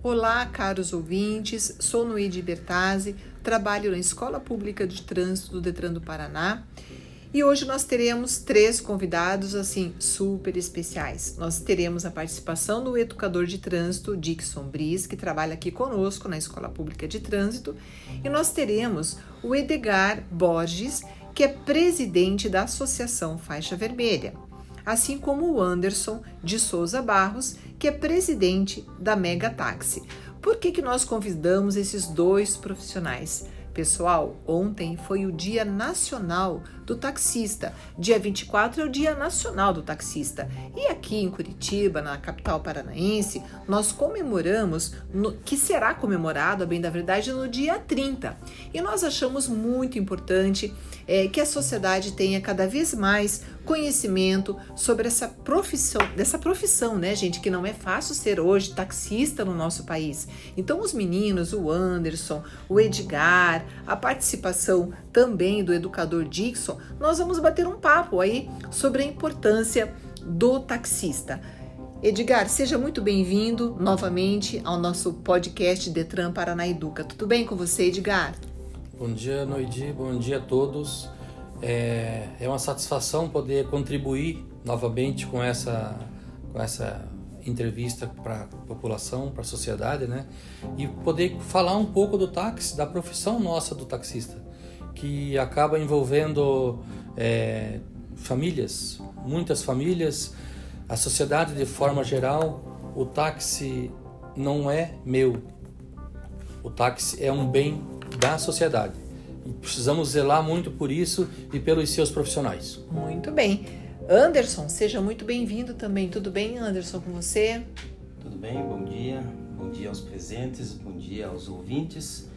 Olá, caros ouvintes. Sou Noide Bertazzi, trabalho na Escola Pública de Trânsito do Detran do Paraná. E hoje nós teremos três convidados assim super especiais. Nós teremos a participação do educador de trânsito Dixon Briz, que trabalha aqui conosco na Escola Pública de Trânsito, e nós teremos o Edgar Borges, que é presidente da Associação Faixa Vermelha, assim como o Anderson de Souza Barros, que é presidente da Mega Táxi. Por que, que nós convidamos esses dois profissionais? Pessoal, ontem foi o Dia Nacional do Taxista. Dia 24 é o Dia Nacional do Taxista. E aqui em Curitiba, na capital paranaense, nós comemoramos, no, que será comemorado, a bem da verdade, no dia 30. E nós achamos muito importante é, que a sociedade tenha cada vez mais conhecimento sobre essa profissão, dessa profissão, né, gente, que não é fácil ser hoje taxista no nosso país. Então, os meninos, o Anderson, o Edgar, a participação também do educador Dixon, nós vamos bater um papo aí sobre a importância do taxista. Edgar, seja muito bem-vindo novamente ao nosso podcast Detran Paraná Educa. Tudo bem com você, Edgar? Bom dia, Noidi. Bom dia a todos. É, é uma satisfação poder contribuir novamente com essa, com essa entrevista para a população, para a sociedade, né? E poder falar um pouco do táxi, da profissão nossa do taxista, que acaba envolvendo é, famílias, muitas famílias, a sociedade de forma geral. O táxi não é meu, o táxi é um bem da sociedade precisamos zelar muito por isso e pelos seus profissionais. Muito bem. Anderson, seja muito bem-vindo também. Tudo bem, Anderson, com você? Tudo bem, bom dia. Bom dia aos presentes, bom dia aos ouvintes.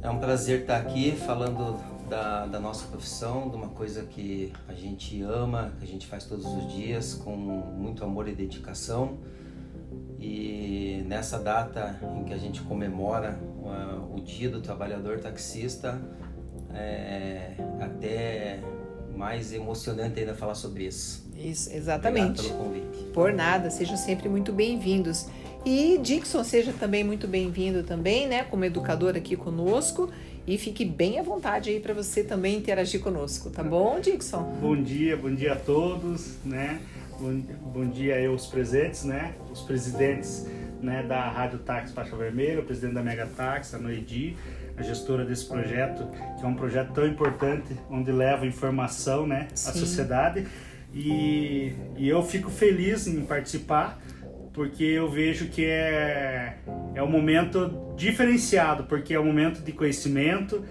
É um prazer estar aqui falando da, da nossa profissão, de uma coisa que a gente ama, que a gente faz todos os dias com muito amor e dedicação. E nessa data em que a gente comemora o Dia do Trabalhador Taxista, é até mais emocionante ainda falar sobre isso. Isso, exatamente. Obrigado pelo convite. Por nada, sejam sempre muito bem-vindos. E Dixon, seja também muito bem-vindo também, né, como educador aqui conosco. E fique bem à vontade aí para você também interagir conosco, tá bom, Dixon? Bom dia, bom dia a todos, né? Bom, bom dia aí aos presentes, né? Os presidentes né, da Rádio Táxi Faixa Vermelha, o presidente da Mega Táxi, a Noedi, a gestora desse projeto, que é um projeto tão importante, onde leva informação né, à sociedade. E, e eu fico feliz em participar, porque eu vejo que é, é um momento diferenciado, porque é um momento de conhecimento,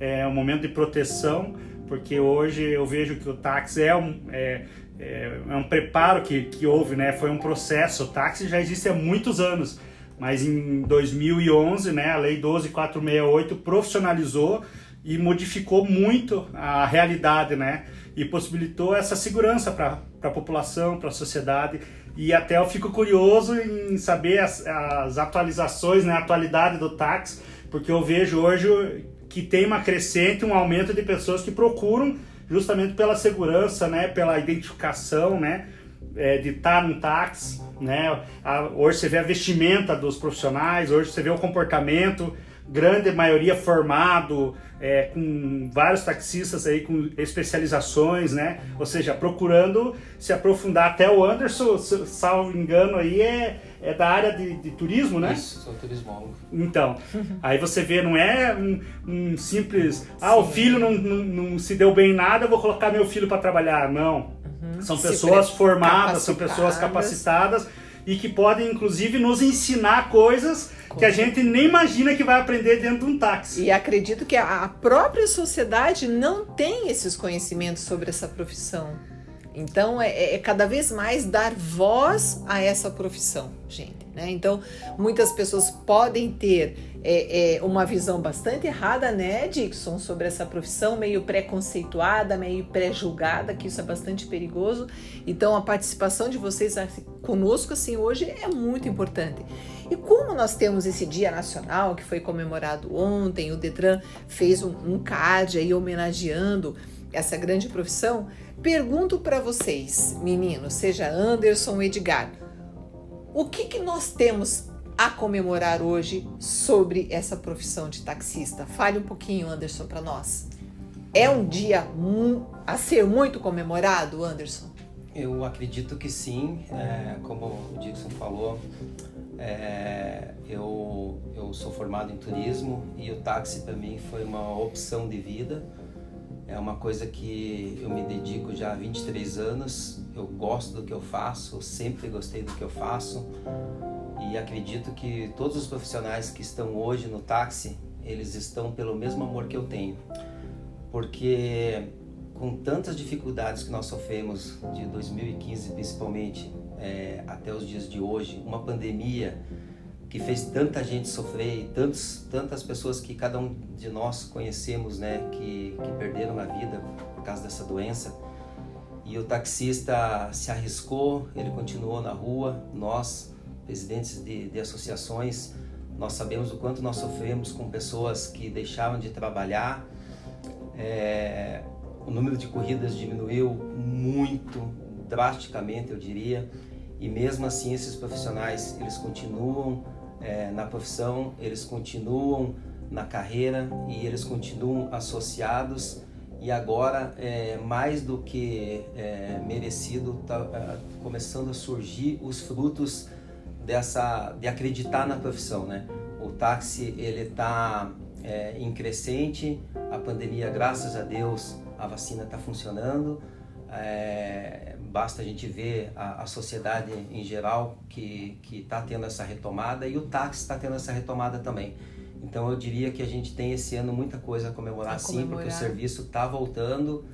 é um momento de proteção, porque hoje eu vejo que o táxi é um, é, é, é um preparo que, que houve, né? Foi um processo. O táxi já existe há muitos anos, mas em 2011, né, a Lei 12468 profissionalizou e modificou muito a realidade, né? E possibilitou essa segurança para a população, para a sociedade. E até eu fico curioso em saber as, as atualizações, né, a atualidade do táxi, porque eu vejo hoje que tem uma crescente, um aumento de pessoas que procuram justamente pela segurança, né, pela identificação, né, é, de estar num táxi, né, a, hoje você vê a vestimenta dos profissionais, hoje você vê o comportamento, grande maioria formado, é, com vários taxistas aí com especializações, né? Ou seja, procurando se aprofundar. Até o Anderson, salvo engano, aí é, é da área de, de turismo, né? Isso, sou turismólogo. Então, aí você vê, não é um, um simples, ah, Sim. o filho não, não, não, se deu bem em nada, eu vou colocar meu filho para trabalhar. Não. Uhum. São pessoas formadas, são pessoas capacitadas e que podem, inclusive, nos ensinar coisas que a gente nem imagina que vai aprender dentro de um táxi. E acredito que a própria sociedade não tem esses conhecimentos sobre essa profissão. Então é, é, é cada vez mais dar voz a essa profissão, gente. Né? Então muitas pessoas podem ter é, é, uma visão bastante errada, né, Dixon, sobre essa profissão, meio preconceituada, meio pré-julgada, que isso é bastante perigoso. Então a participação de vocês conosco assim hoje é muito importante. E como nós temos esse Dia Nacional que foi comemorado ontem, o Detran fez um, um card aí homenageando essa grande profissão, pergunto para vocês, meninos, seja Anderson Edgar, o que, que nós temos a comemorar hoje sobre essa profissão de taxista? Fale um pouquinho, Anderson, para nós. É um dia a ser muito comemorado, Anderson? Eu acredito que sim. É, como o Dixon falou, é, eu, eu sou formado em turismo e o táxi para mim foi uma opção de vida. É uma coisa que eu me dedico já há 23 anos. Eu gosto do que eu faço, sempre gostei do que eu faço. E acredito que todos os profissionais que estão hoje no táxi, eles estão pelo mesmo amor que eu tenho. Porque com tantas dificuldades que nós sofremos de 2015 principalmente é, até os dias de hoje, uma pandemia que fez tanta gente sofrer e tantos, tantas pessoas que cada um de nós conhecemos, né, que, que perderam a vida por causa dessa doença. E o taxista se arriscou, ele continuou na rua. Nós, presidentes de, de associações, nós sabemos o quanto nós sofremos com pessoas que deixavam de trabalhar. É, o número de corridas diminuiu muito, drasticamente, eu diria. E mesmo assim, esses profissionais, eles continuam é, na profissão, eles continuam na carreira e eles continuam associados. E agora é, mais do que é, merecido está é, começando a surgir os frutos dessa de acreditar na profissão né? O táxi ele está é, em crescente a pandemia graças a Deus a vacina está funcionando é, basta a gente ver a, a sociedade em geral que está tendo essa retomada e o táxi está tendo essa retomada também. Então eu diria que a gente tem esse ano muita coisa a comemorar, a sim, porque o serviço está voltando.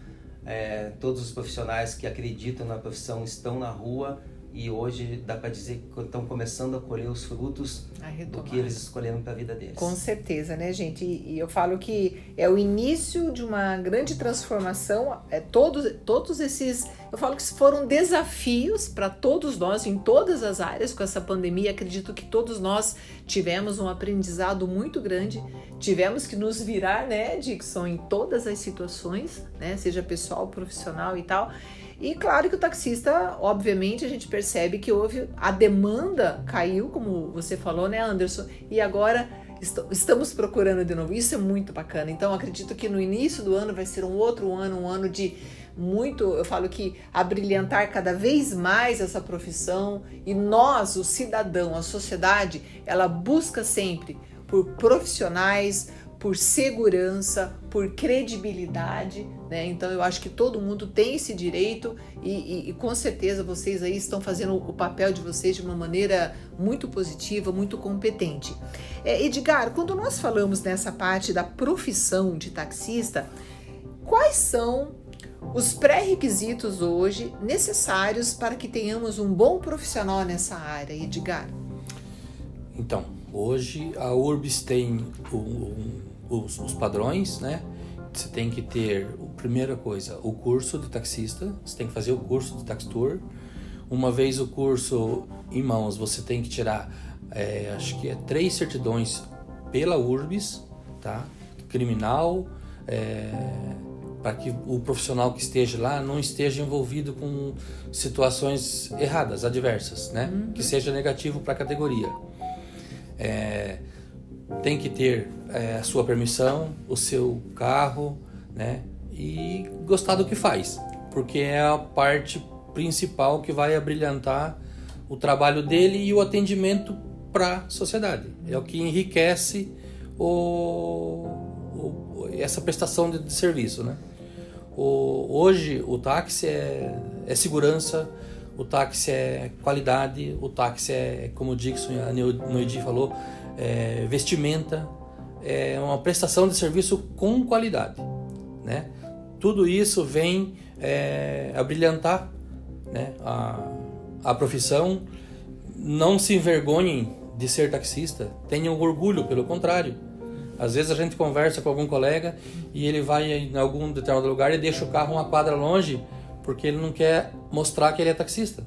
É, todos os profissionais que acreditam na profissão estão na rua e hoje dá para dizer que estão começando a colher os frutos do que eles escolheram para a vida deles. Com certeza, né, gente? E, e, eu falo que é o início de uma grande transformação. É todos, todos esses, eu falo que foram desafios para todos nós em todas as áreas com essa pandemia. Acredito que todos nós tivemos um aprendizado muito grande. Tivemos que nos virar, né, Dixon, em todas as situações, né, seja pessoal, profissional e tal. E claro que o taxista, obviamente, a gente percebe que houve a demanda caiu, como você falou, né, Anderson? E agora estamos procurando de novo. Isso é muito bacana. Então, acredito que no início do ano vai ser um outro ano, um ano de muito, eu falo que a brilhantar cada vez mais essa profissão e nós, o cidadão, a sociedade, ela busca sempre por profissionais, por segurança, por credibilidade, né? Então eu acho que todo mundo tem esse direito e, e, e, com certeza vocês aí estão fazendo o papel de vocês de uma maneira muito positiva, muito competente. É, Edgar, quando nós falamos nessa parte da profissão de taxista, quais são os pré-requisitos hoje necessários para que tenhamos um bom profissional nessa área, Edgar? Então, hoje a Urbis tem um os, os padrões, né? Você tem que ter, a primeira coisa, o curso de taxista, você tem que fazer o curso de tax tour. Uma vez o curso em mãos, você tem que tirar, é, acho que é três certidões pela URBS, tá? Criminal, é, para que o profissional que esteja lá não esteja envolvido com situações erradas, adversas, né? Uhum. Que seja negativo para a categoria. É, tem que ter é, a sua permissão, o seu carro, né? E gostar do que faz, porque é a parte principal que vai abrilhantar o trabalho dele e o atendimento para a sociedade. É o que enriquece o, o, essa prestação de, de serviço, né? O, hoje o táxi é, é, segurança, o táxi é qualidade, o táxi é, como o Dixon a Noidi falou, é, vestimenta, é uma prestação de serviço com qualidade, né? Tudo isso vem é, a brilhantar né? a, a profissão. Não se envergonhem de ser taxista, tenham orgulho, pelo contrário. Às vezes a gente conversa com algum colega e ele vai em algum determinado lugar e deixa o carro uma quadra longe porque ele não quer mostrar que ele é taxista.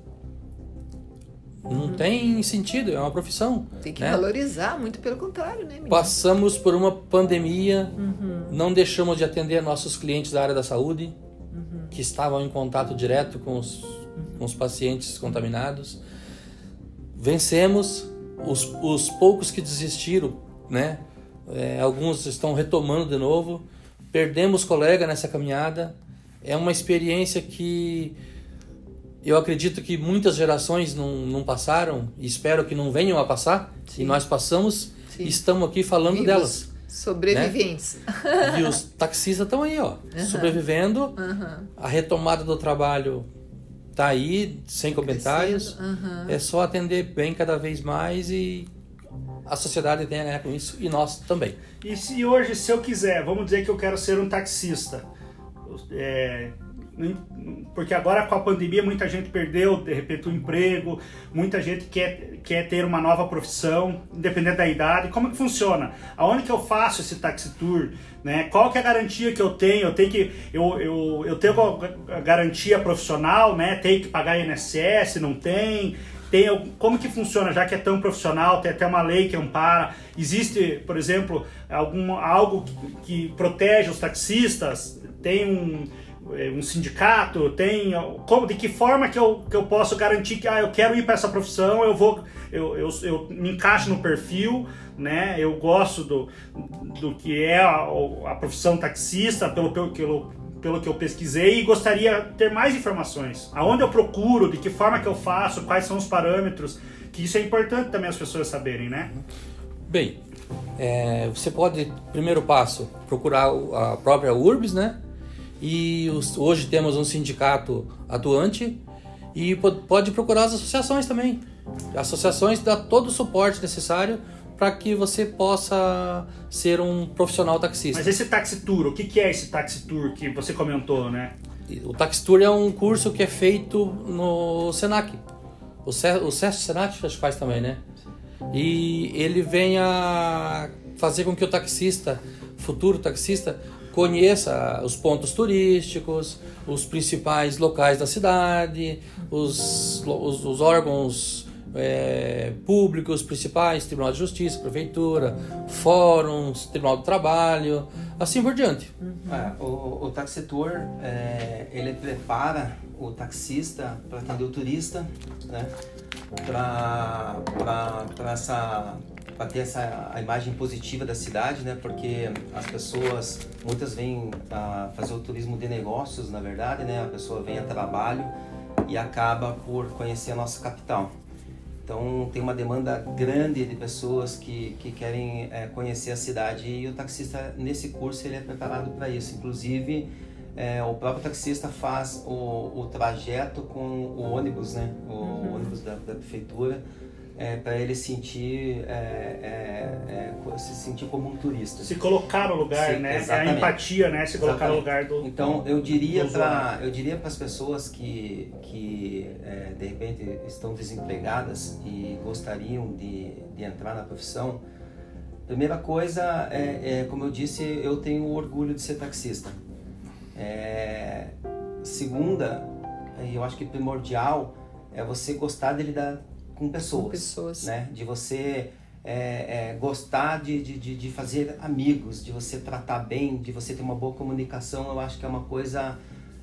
Não uhum. tem sentido, é uma profissão. Tem que né? valorizar, muito pelo contrário, né? Menino? Passamos por uma pandemia, uhum. não deixamos de atender nossos clientes da área da saúde, uhum. que estavam em contato direto com os, com os pacientes contaminados. Vencemos, os, os poucos que desistiram, né? É, alguns estão retomando de novo. Perdemos colega nessa caminhada. É uma experiência que eu acredito que muitas gerações não, não passaram e espero que não venham a passar. Sim. E nós passamos Sim. e estamos aqui falando Vivos. delas. Sobreviventes. Né? E os taxistas estão aí, ó, uhum. sobrevivendo. Uhum. A retomada do trabalho tá aí, sem comentários. Uhum. É só atender bem cada vez mais e a sociedade tem a ganhar com isso e nós também. E se hoje, se eu quiser, vamos dizer que eu quero ser um taxista, é, porque agora com a pandemia muita gente perdeu de repente o emprego, muita gente quer, quer ter uma nova profissão, independente da idade. Como que funciona? Aonde que eu faço esse taxi tour? Né? Qual que é a garantia que eu tenho? Eu tenho que eu, eu, eu tenho a garantia profissional, né? Tem que pagar INSS, não tem? Tem, como que funciona, já que é tão profissional, tem até uma lei que ampara. Existe, por exemplo, algum, algo que, que protege os taxistas? Tem um, um sindicato? Tem como, de que forma que eu, que eu posso garantir que ah, eu quero ir para essa profissão, eu vou eu, eu, eu me encaixo no perfil, né? Eu gosto do, do que é a, a profissão taxista, pelo, pelo, pelo pelo que eu pesquisei e gostaria de ter mais informações. Aonde eu procuro, de que forma que eu faço, quais são os parâmetros, que isso é importante também as pessoas saberem, né? Bem, é, você pode, primeiro passo, procurar a própria URBS, né? E os, hoje temos um sindicato atuante e pode procurar as associações também. As associações dão todo o suporte necessário para que você possa ser um profissional taxista. Mas esse taxi tour, o que, é esse taxi tour que você comentou, né? O taxi tour é um curso que é feito no Senac. O SESC Senac acho que faz também, né? E ele vem a fazer com que o taxista, futuro taxista, conheça os pontos turísticos, os principais locais da cidade, os, os, os órgãos é, públicos principais, Tribunal de Justiça, Prefeitura, fóruns, Tribunal do Trabalho, assim por diante. É, o, o taxitor, é, ele prepara o taxista para atender o turista, né? para essa para ter essa a imagem positiva da cidade, né? Porque as pessoas muitas vêm a fazer o turismo de negócios, na verdade, né? A pessoa vem a trabalho e acaba por conhecer a nossa capital. Então tem uma demanda grande de pessoas que, que querem é, conhecer a cidade e o taxista nesse curso ele é preparado para isso. Inclusive é, o próprio taxista faz o, o trajeto com o ônibus, né? O uhum. ônibus da, da prefeitura é, para ele sentir é, é, é, se sentir como um turista. Se colocar no lugar Sim, né? Exatamente. a empatia né? Se colocar exatamente. no lugar do então eu diria para eu diria para as pessoas que que é, de repente estão desempregadas e gostariam de, de entrar na profissão primeira coisa é, como eu disse eu tenho orgulho de ser taxista. Segunda e eu acho que primordial é você gostar de lidar com pessoas, com pessoas. Né? De você é, é, gostar de, de, de fazer amigos, de você tratar bem, de você ter uma boa comunicação, eu acho que é uma coisa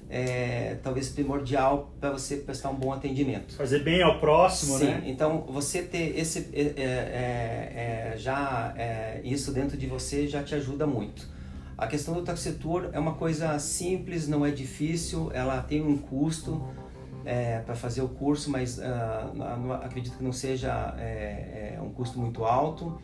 é, talvez primordial para você prestar um bom atendimento. Fazer bem ao próximo, Sim, né? então você ter esse é, é, é, já isso dentro de você já te ajuda muito. A questão do taxitur é uma coisa simples, não é difícil, ela tem um custo é, para fazer o curso, mas uh, acredito que não seja é, é, um custo muito alto.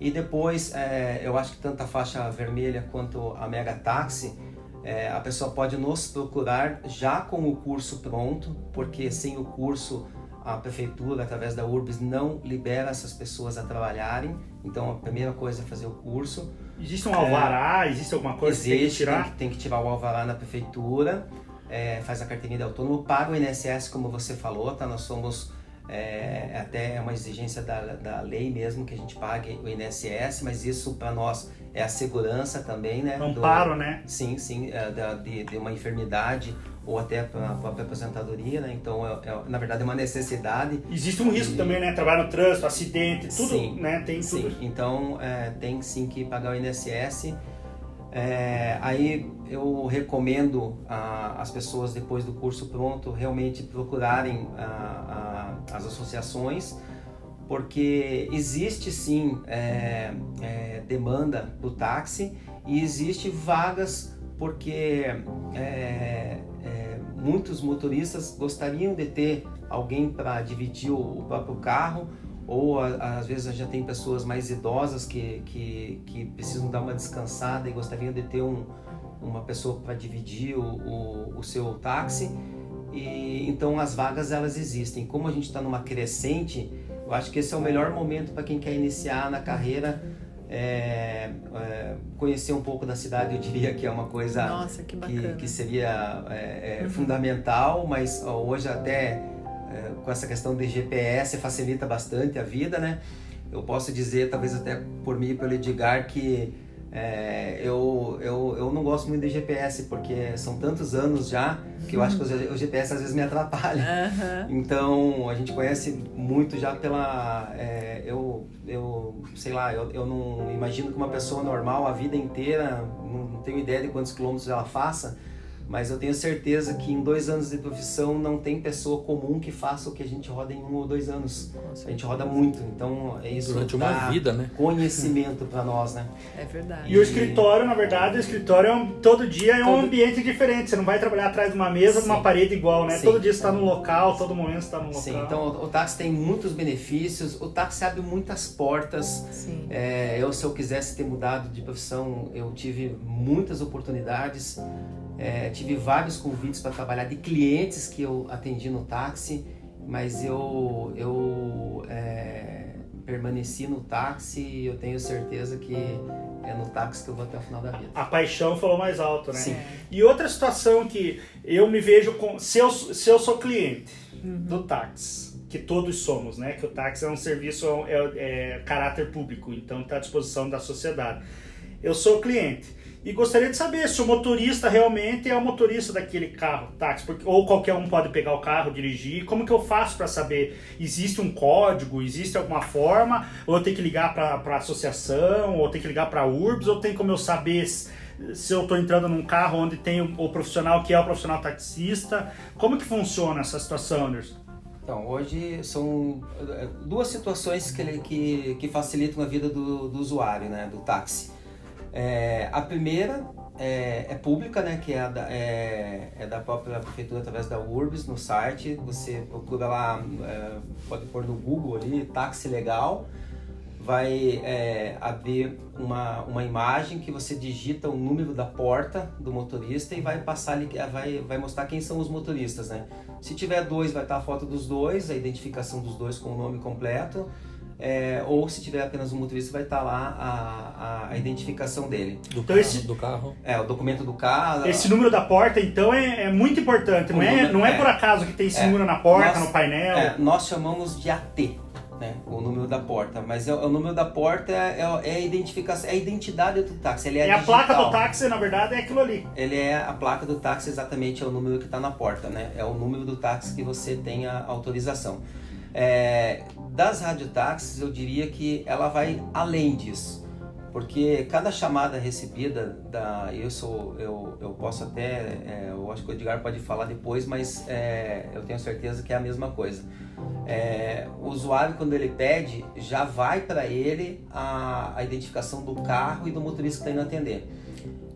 E depois, é, eu acho que tanto a faixa vermelha quanto a Mega Táxi, é, a pessoa pode nos procurar já com o curso pronto, porque sem o curso a prefeitura, através da URBS, não libera essas pessoas a trabalharem. Então, a primeira coisa é fazer o curso. Existe um alvará? É, existe alguma coisa existe, que tem que tirar? Tem que, tem que tirar o alvará na prefeitura é, faz a carteirinha de autônomo, paga o INSS, como você falou, tá? Nós somos é, até uma exigência da, da lei mesmo que a gente pague o INSS, mas isso para nós é a segurança também, né? Amparo, do, né? Sim, sim, é, da, de, de, uma enfermidade ou até para a própria aposentadoria, né? Então, é, é, na verdade, é uma necessidade. Existe um risco também, né? Trabalho no trânsito, acidente, tudo, sim, né? Tem tudo. Sim, então é, tem sim que pagar o INSS é, aí eu recomendo a, as pessoas depois do curso pronto realmente procurarem a, a, as associações, porque existe sim é, é, demanda do táxi e existe vagas porque é, é muitos motoristas gostariam de ter alguém para dividir o, próprio carro ou a, às vezes já tem pessoas mais idosas que, que, que, precisam dar uma descansada e gostariam de ter um, uma pessoa para dividir o, o, o seu táxi e então as vagas elas existem como a gente está numa crescente eu acho que esse é o melhor momento para quem quer iniciar na carreira. É, é, conhecer um pouco da cidade, eu diria que é uma coisa Nossa, que, que, que, seria é, é, uhum. fundamental, mas hoje até é, com essa questão de GPS facilita bastante a vida, né? Eu posso dizer, talvez até por mim e pelo Edgar, que é, eu, eu, eu não gosto muito de GPS, porque são tantos anos já que eu acho que o GPS às vezes me atrapalha. Uhum. Então, a gente conhece muito já pela... É, eu, eu, sei lá, eu, eu não imagino que uma pessoa normal a vida inteira, não, não tenho ideia de quantos quilômetros ela faça, mas eu tenho certeza que em dois anos de profissão não tem pessoa comum que faça o que a gente roda em um ou dois anos. A gente roda muito, então é isso. Durante uma vida, né? Conhecimento para nós, né? É verdade. E o escritório, na verdade, o escritório é um, todo dia é um todo... ambiente diferente. Você não vai trabalhar atrás de uma mesa, de uma parede igual, né? Sim. Todo dia você está no local, todo momento está no local. Sim, então o, o, táxi tem muitos benefícios, o táxi abre muitas portas. Sim. É, eu, se eu quisesse ter mudado de profissão, eu tive muitas oportunidades. É, tive vários convites para trabalhar de clientes que eu atendi no táxi, mas eu, eu é, permaneci no táxi e eu tenho certeza que é no táxi que eu vou até o final da vida. A paixão falou mais alto, né? Sim. E outra situação que eu me vejo com. Se eu, se eu sou cliente uhum. do táxi, que todos somos, né? Que o táxi é um serviço, é, é caráter público, então está à disposição da sociedade. Eu sou cliente e gostaria de saber se o motorista realmente é o motorista daquele carro, táxi, porque, ou qualquer um pode pegar o carro, dirigir. Como que eu faço para saber? Existe um código? Existe alguma forma? Ou eu tenho que ligar para a associação? Ou eu tenho que ligar para a URBS? Ou tem como eu saber se, eu estou entrando num carro onde tem o, o, profissional que é o profissional taxista? Como que funciona essa situação, Anderson? Então, hoje são eh, duas situações que, que, que facilitam a vida do, do usuário, né, do táxi. É, a primeira é, é, pública, né, que é, da, é, é, da própria prefeitura através da URBS no site. Você procura lá, é, pode pôr no Google ali, táxi legal. Vai é, abrir uma, uma imagem que você digita o número da porta do motorista e vai passar ali, vai, vai mostrar quem são os motoristas, né? Se tiver dois, vai estar a foto dos dois, a identificação dos dois com o nome completo é, ou se tiver apenas um motorista, vai estar lá a, a, identificação dele. Do, então carro, esse, do carro? É, o documento do carro. Esse número da porta, então, é, é muito importante. Não, é, número, não é, é, por acaso que tem esse é, número na porta, nós, no painel. É, nós chamamos de AT. Né, o número da porta, mas é, o número da porta é, é, a identificação, é a identidade do táxi. Ele é, a placa do táxi, na verdade, é aquilo ali. Ele é a placa do táxi, exatamente é o número que está na porta, né? É o número do táxi que você tem a autorização. É, das radiotáxis, eu diria que ela vai além disso, porque cada chamada recebida da eu sou eu, eu posso até é, eu acho que o Edgar pode falar depois, mas é, eu tenho certeza que é a mesma coisa. É, o usuário quando ele pede já vai para ele a, a identificação do carro e do motorista que está indo atender.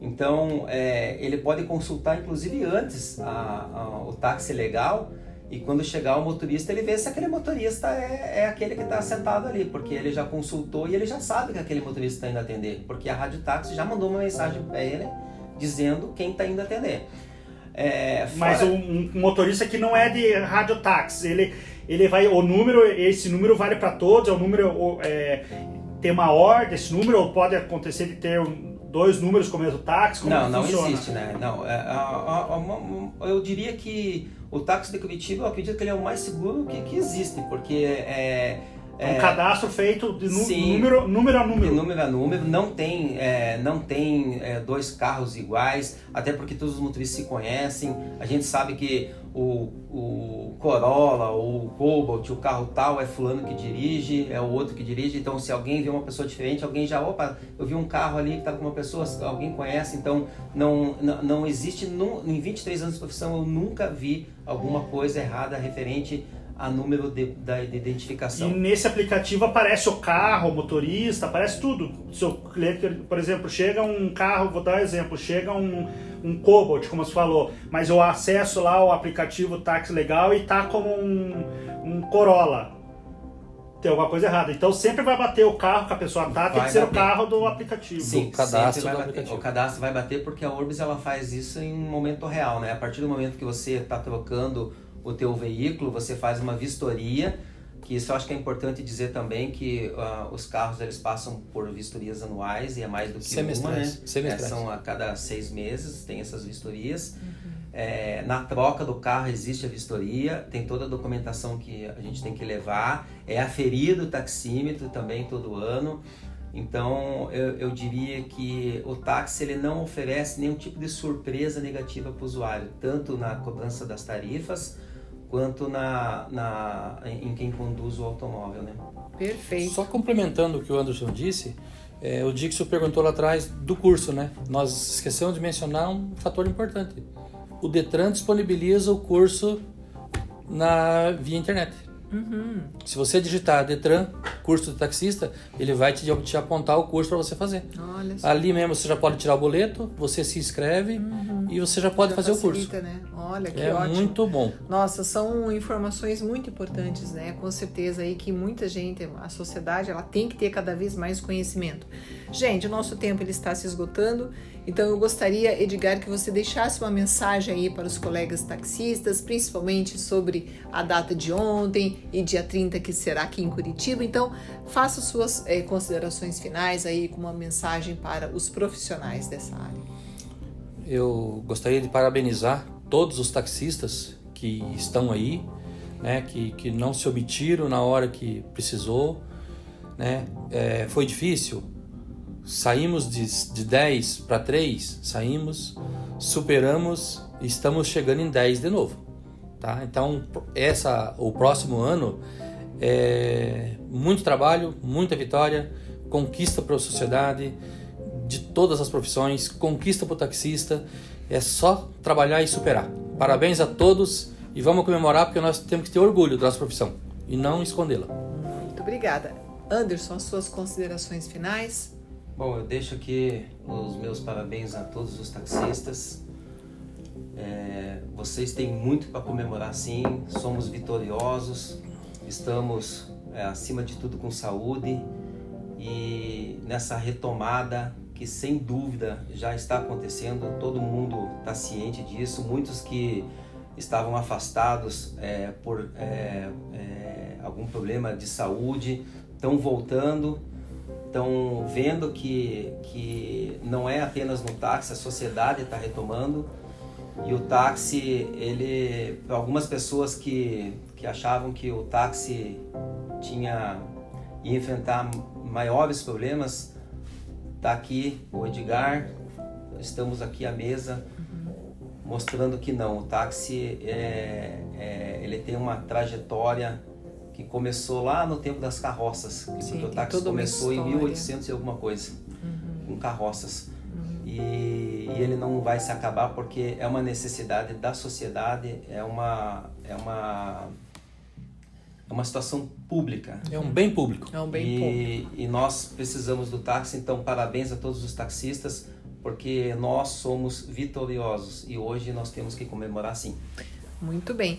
Então é, ele pode consultar inclusive antes a, a, o táxi legal e quando chegar o motorista, ele vê se aquele motorista é, é aquele que está sentado ali, porque ele já consultou e ele já sabe que aquele motorista está indo atender, porque a Rádio Táxi já mandou uma mensagem para ele dizendo quem está indo atender. É, fora... Mas um, um, motorista que não é de Rádio Táxi, ele, ele vai, o número, esse número vale para todos, é o número, é, tem uma ordem, esse número, ou pode acontecer de ter dois números com o mesmo táxi? Como não, não funciona? existe, né? Não, é, eu diria que o táxi de Curitiba, eu acredito que ele é o mais seguro que, que existe, porque é, é um cadastro feito de sim, número, número a número. De número a número, não tem, é, não tem é, dois carros iguais, até porque todos os motoristas se conhecem. A gente sabe que o, o Corolla ou o Cobalt, o carro tal é fulano que dirige, é o outro que dirige. Então, se alguém vê uma pessoa diferente, alguém já, opa, eu vi um carro ali que está com uma pessoa, alguém conhece. Então, não, não, não existe, num, em 23 anos de profissão, eu nunca vi alguma coisa errada referente a número de, da, de identificação. E nesse aplicativo aparece o carro, o motorista, aparece tudo. Se o cliente, por exemplo, chega um carro, vou dar um exemplo, chega um, um Cobalt, como você falou, mas eu acesso lá o aplicativo Táxi Legal e tá como um, um Corolla. Tem alguma coisa errada. Então sempre vai bater o carro que a pessoa tá, tem Vai que ser o bater. carro do aplicativo. Sim, do cadastro vai do bater. aplicativo. O cadastro vai bater porque a Orbis ela faz isso em um momento real, né? A partir do momento que você está trocando o teu veículo, você faz uma vistoria, que isso eu acho que é importante dizer também que ah, os carros eles passam por vistorias anuais e é mais do que uma, né? Semestrais, semestrais. É, são a cada seis meses tem essas vistorias. É, na troca do carro existe a vistoria, tem toda a documentação que a gente tem que levar, é aferido o taxímetro também todo ano. Então eu, eu diria que o táxi ele não oferece nenhum tipo de surpresa negativa para o usuário, tanto na cobrança das tarifas quanto na, na, em quem conduz o automóvel. Né? Perfeito. Só complementando o que o Anderson disse, é, o Dixon perguntou lá atrás do curso, né? Nós esquecemos de mencionar um fator importante. O Detran disponibiliza o curso na via internet. Se você digitar Detran, curso de taxista, ele vai te, te apontar o curso para você fazer. Ali mesmo você já pode tirar o boleto, você se inscreve e você já pode Já fazer o curso. facilita, Né? Olha que É ótimo. muito bom. Nossa, são informações muito importantes, né? Com certeza aí que muita gente, a sociedade, ela tem que ter cada vez mais conhecimento. Gente, o nosso tempo ele está se esgotando, então eu gostaria, Edgar, que você deixasse uma mensagem aí para os colegas taxistas, principalmente sobre a data de ontem e dia 30 que será aqui em Curitiba. Então, faça suas eh, considerações finais aí com uma mensagem para os profissionais dessa área. Eu gostaria de parabenizar todos os taxistas que estão aí, né, que, que não se omitiram na hora que precisou. Né? É, foi difícil, saímos de, de 10 para 3, saímos, superamos e estamos chegando em 10 de novo. Tá? Então, essa, o próximo ano é muito trabalho, muita vitória, conquista para a sociedade de todas as profissões, conquista para o taxista. É só trabalhar e superar. Parabéns a todos e vamos comemorar porque nós temos que ter orgulho da nossa profissão e não escondê-la. Muito obrigada. Anderson, as suas considerações finais? Bom, eu deixo aqui os meus parabéns a todos os taxistas. É, vocês têm muito para comemorar, sim. Somos vitoriosos, estamos é, acima de tudo com saúde e nessa retomada que sem dúvida já está acontecendo, todo mundo está ciente disso. Muitos que estavam afastados é, por é, é, algum problema de saúde estão voltando estão vendo que, que não é apenas no táxi, a sociedade está retomando e o táxi, ele, algumas pessoas que, que achavam que o táxi tinha ia enfrentar maiores problemas, tá aqui o Edgar, estamos aqui à mesa mostrando que não, o táxi é, é, ele tem uma trajetória que começou lá no tempo das carroças, Sim, porque tem o táxi começou em história. Uhum. 1800 e alguma coisa, com carroças. E, e ele não vai se acabar porque é uma necessidade da sociedade, é uma é uma é uma situação pública. É um bem público. É um bem. E, e nós precisamos do táxi, então parabéns a todos os taxistas, porque nós somos vitoriosos e hoje nós temos que comemorar sim. Muito bem.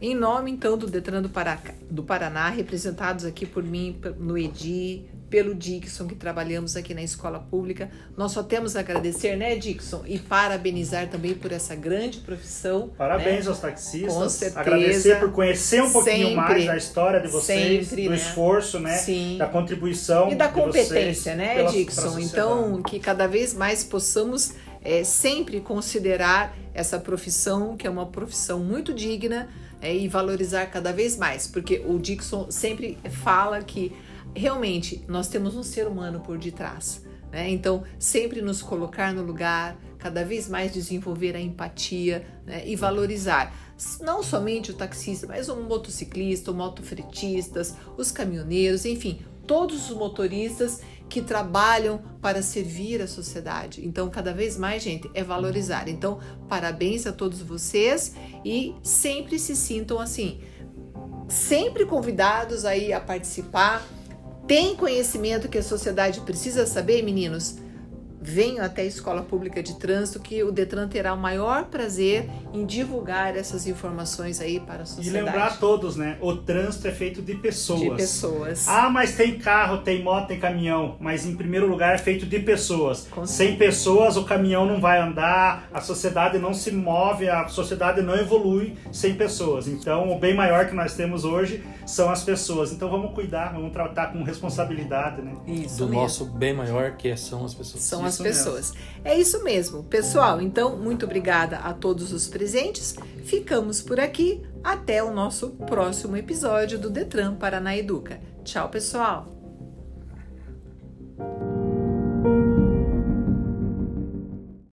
Em nome, então, do Detran do, Pará, do Paraná, representados aqui por mim, no EDI, pelo Dixon, que trabalhamos aqui na escola pública, nós só temos a agradecer, né, Dixon? E parabenizar também por essa grande profissão. Parabéns né? aos taxistas. Com certeza. Agradecer por conhecer um pouquinho Sempre. mais da história de vocês, Sempre, do né? esforço, né? Sim. Da contribuição E da de vocês competência, né, pela- Dixon? Então, que cada vez mais possamos é, sempre considerar essa profissão, que é uma profissão muito digna, é, e valorizar cada vez mais, porque o Dixon sempre fala que realmente nós temos um ser humano por detrás. Né? Então, sempre nos colocar no lugar, cada vez mais desenvolver a empatia né? e valorizar não somente o taxista, mas o motociclista, o motofretistas, os caminhoneiros, enfim, todos os motoristas que trabalham para servir a sociedade. Então, cada vez mais, gente, é valorizar. Então, parabéns a todos vocês e sempre se sintam assim sempre convidados aí a participar. Tem conhecimento que a sociedade precisa saber, meninos? Venham até a Escola Pública de Trânsito, que o Detran terá o maior prazer em divulgar essas informações aí para a sociedade. E lembrar a todos, né? O trânsito é feito de pessoas. De pessoas. Ah, mas tem carro, tem moto, tem caminhão. Mas em primeiro lugar é feito de pessoas. Com Sem pessoas o caminhão não vai andar, a sociedade não se move, a sociedade não evolui sem pessoas. Então o bem maior que nós temos hoje são as pessoas. Então vamos cuidar, vamos tratar com responsabilidade, né? Isso Do mesmo. nosso bem maior que são as pessoas. São as pessoas. Mesmo. É isso mesmo. Pessoal, então, muito obrigada a todos os presentes. Ficamos por aqui. Até o nosso próximo episódio do Detran Paraná Educa. Tchau, pessoal!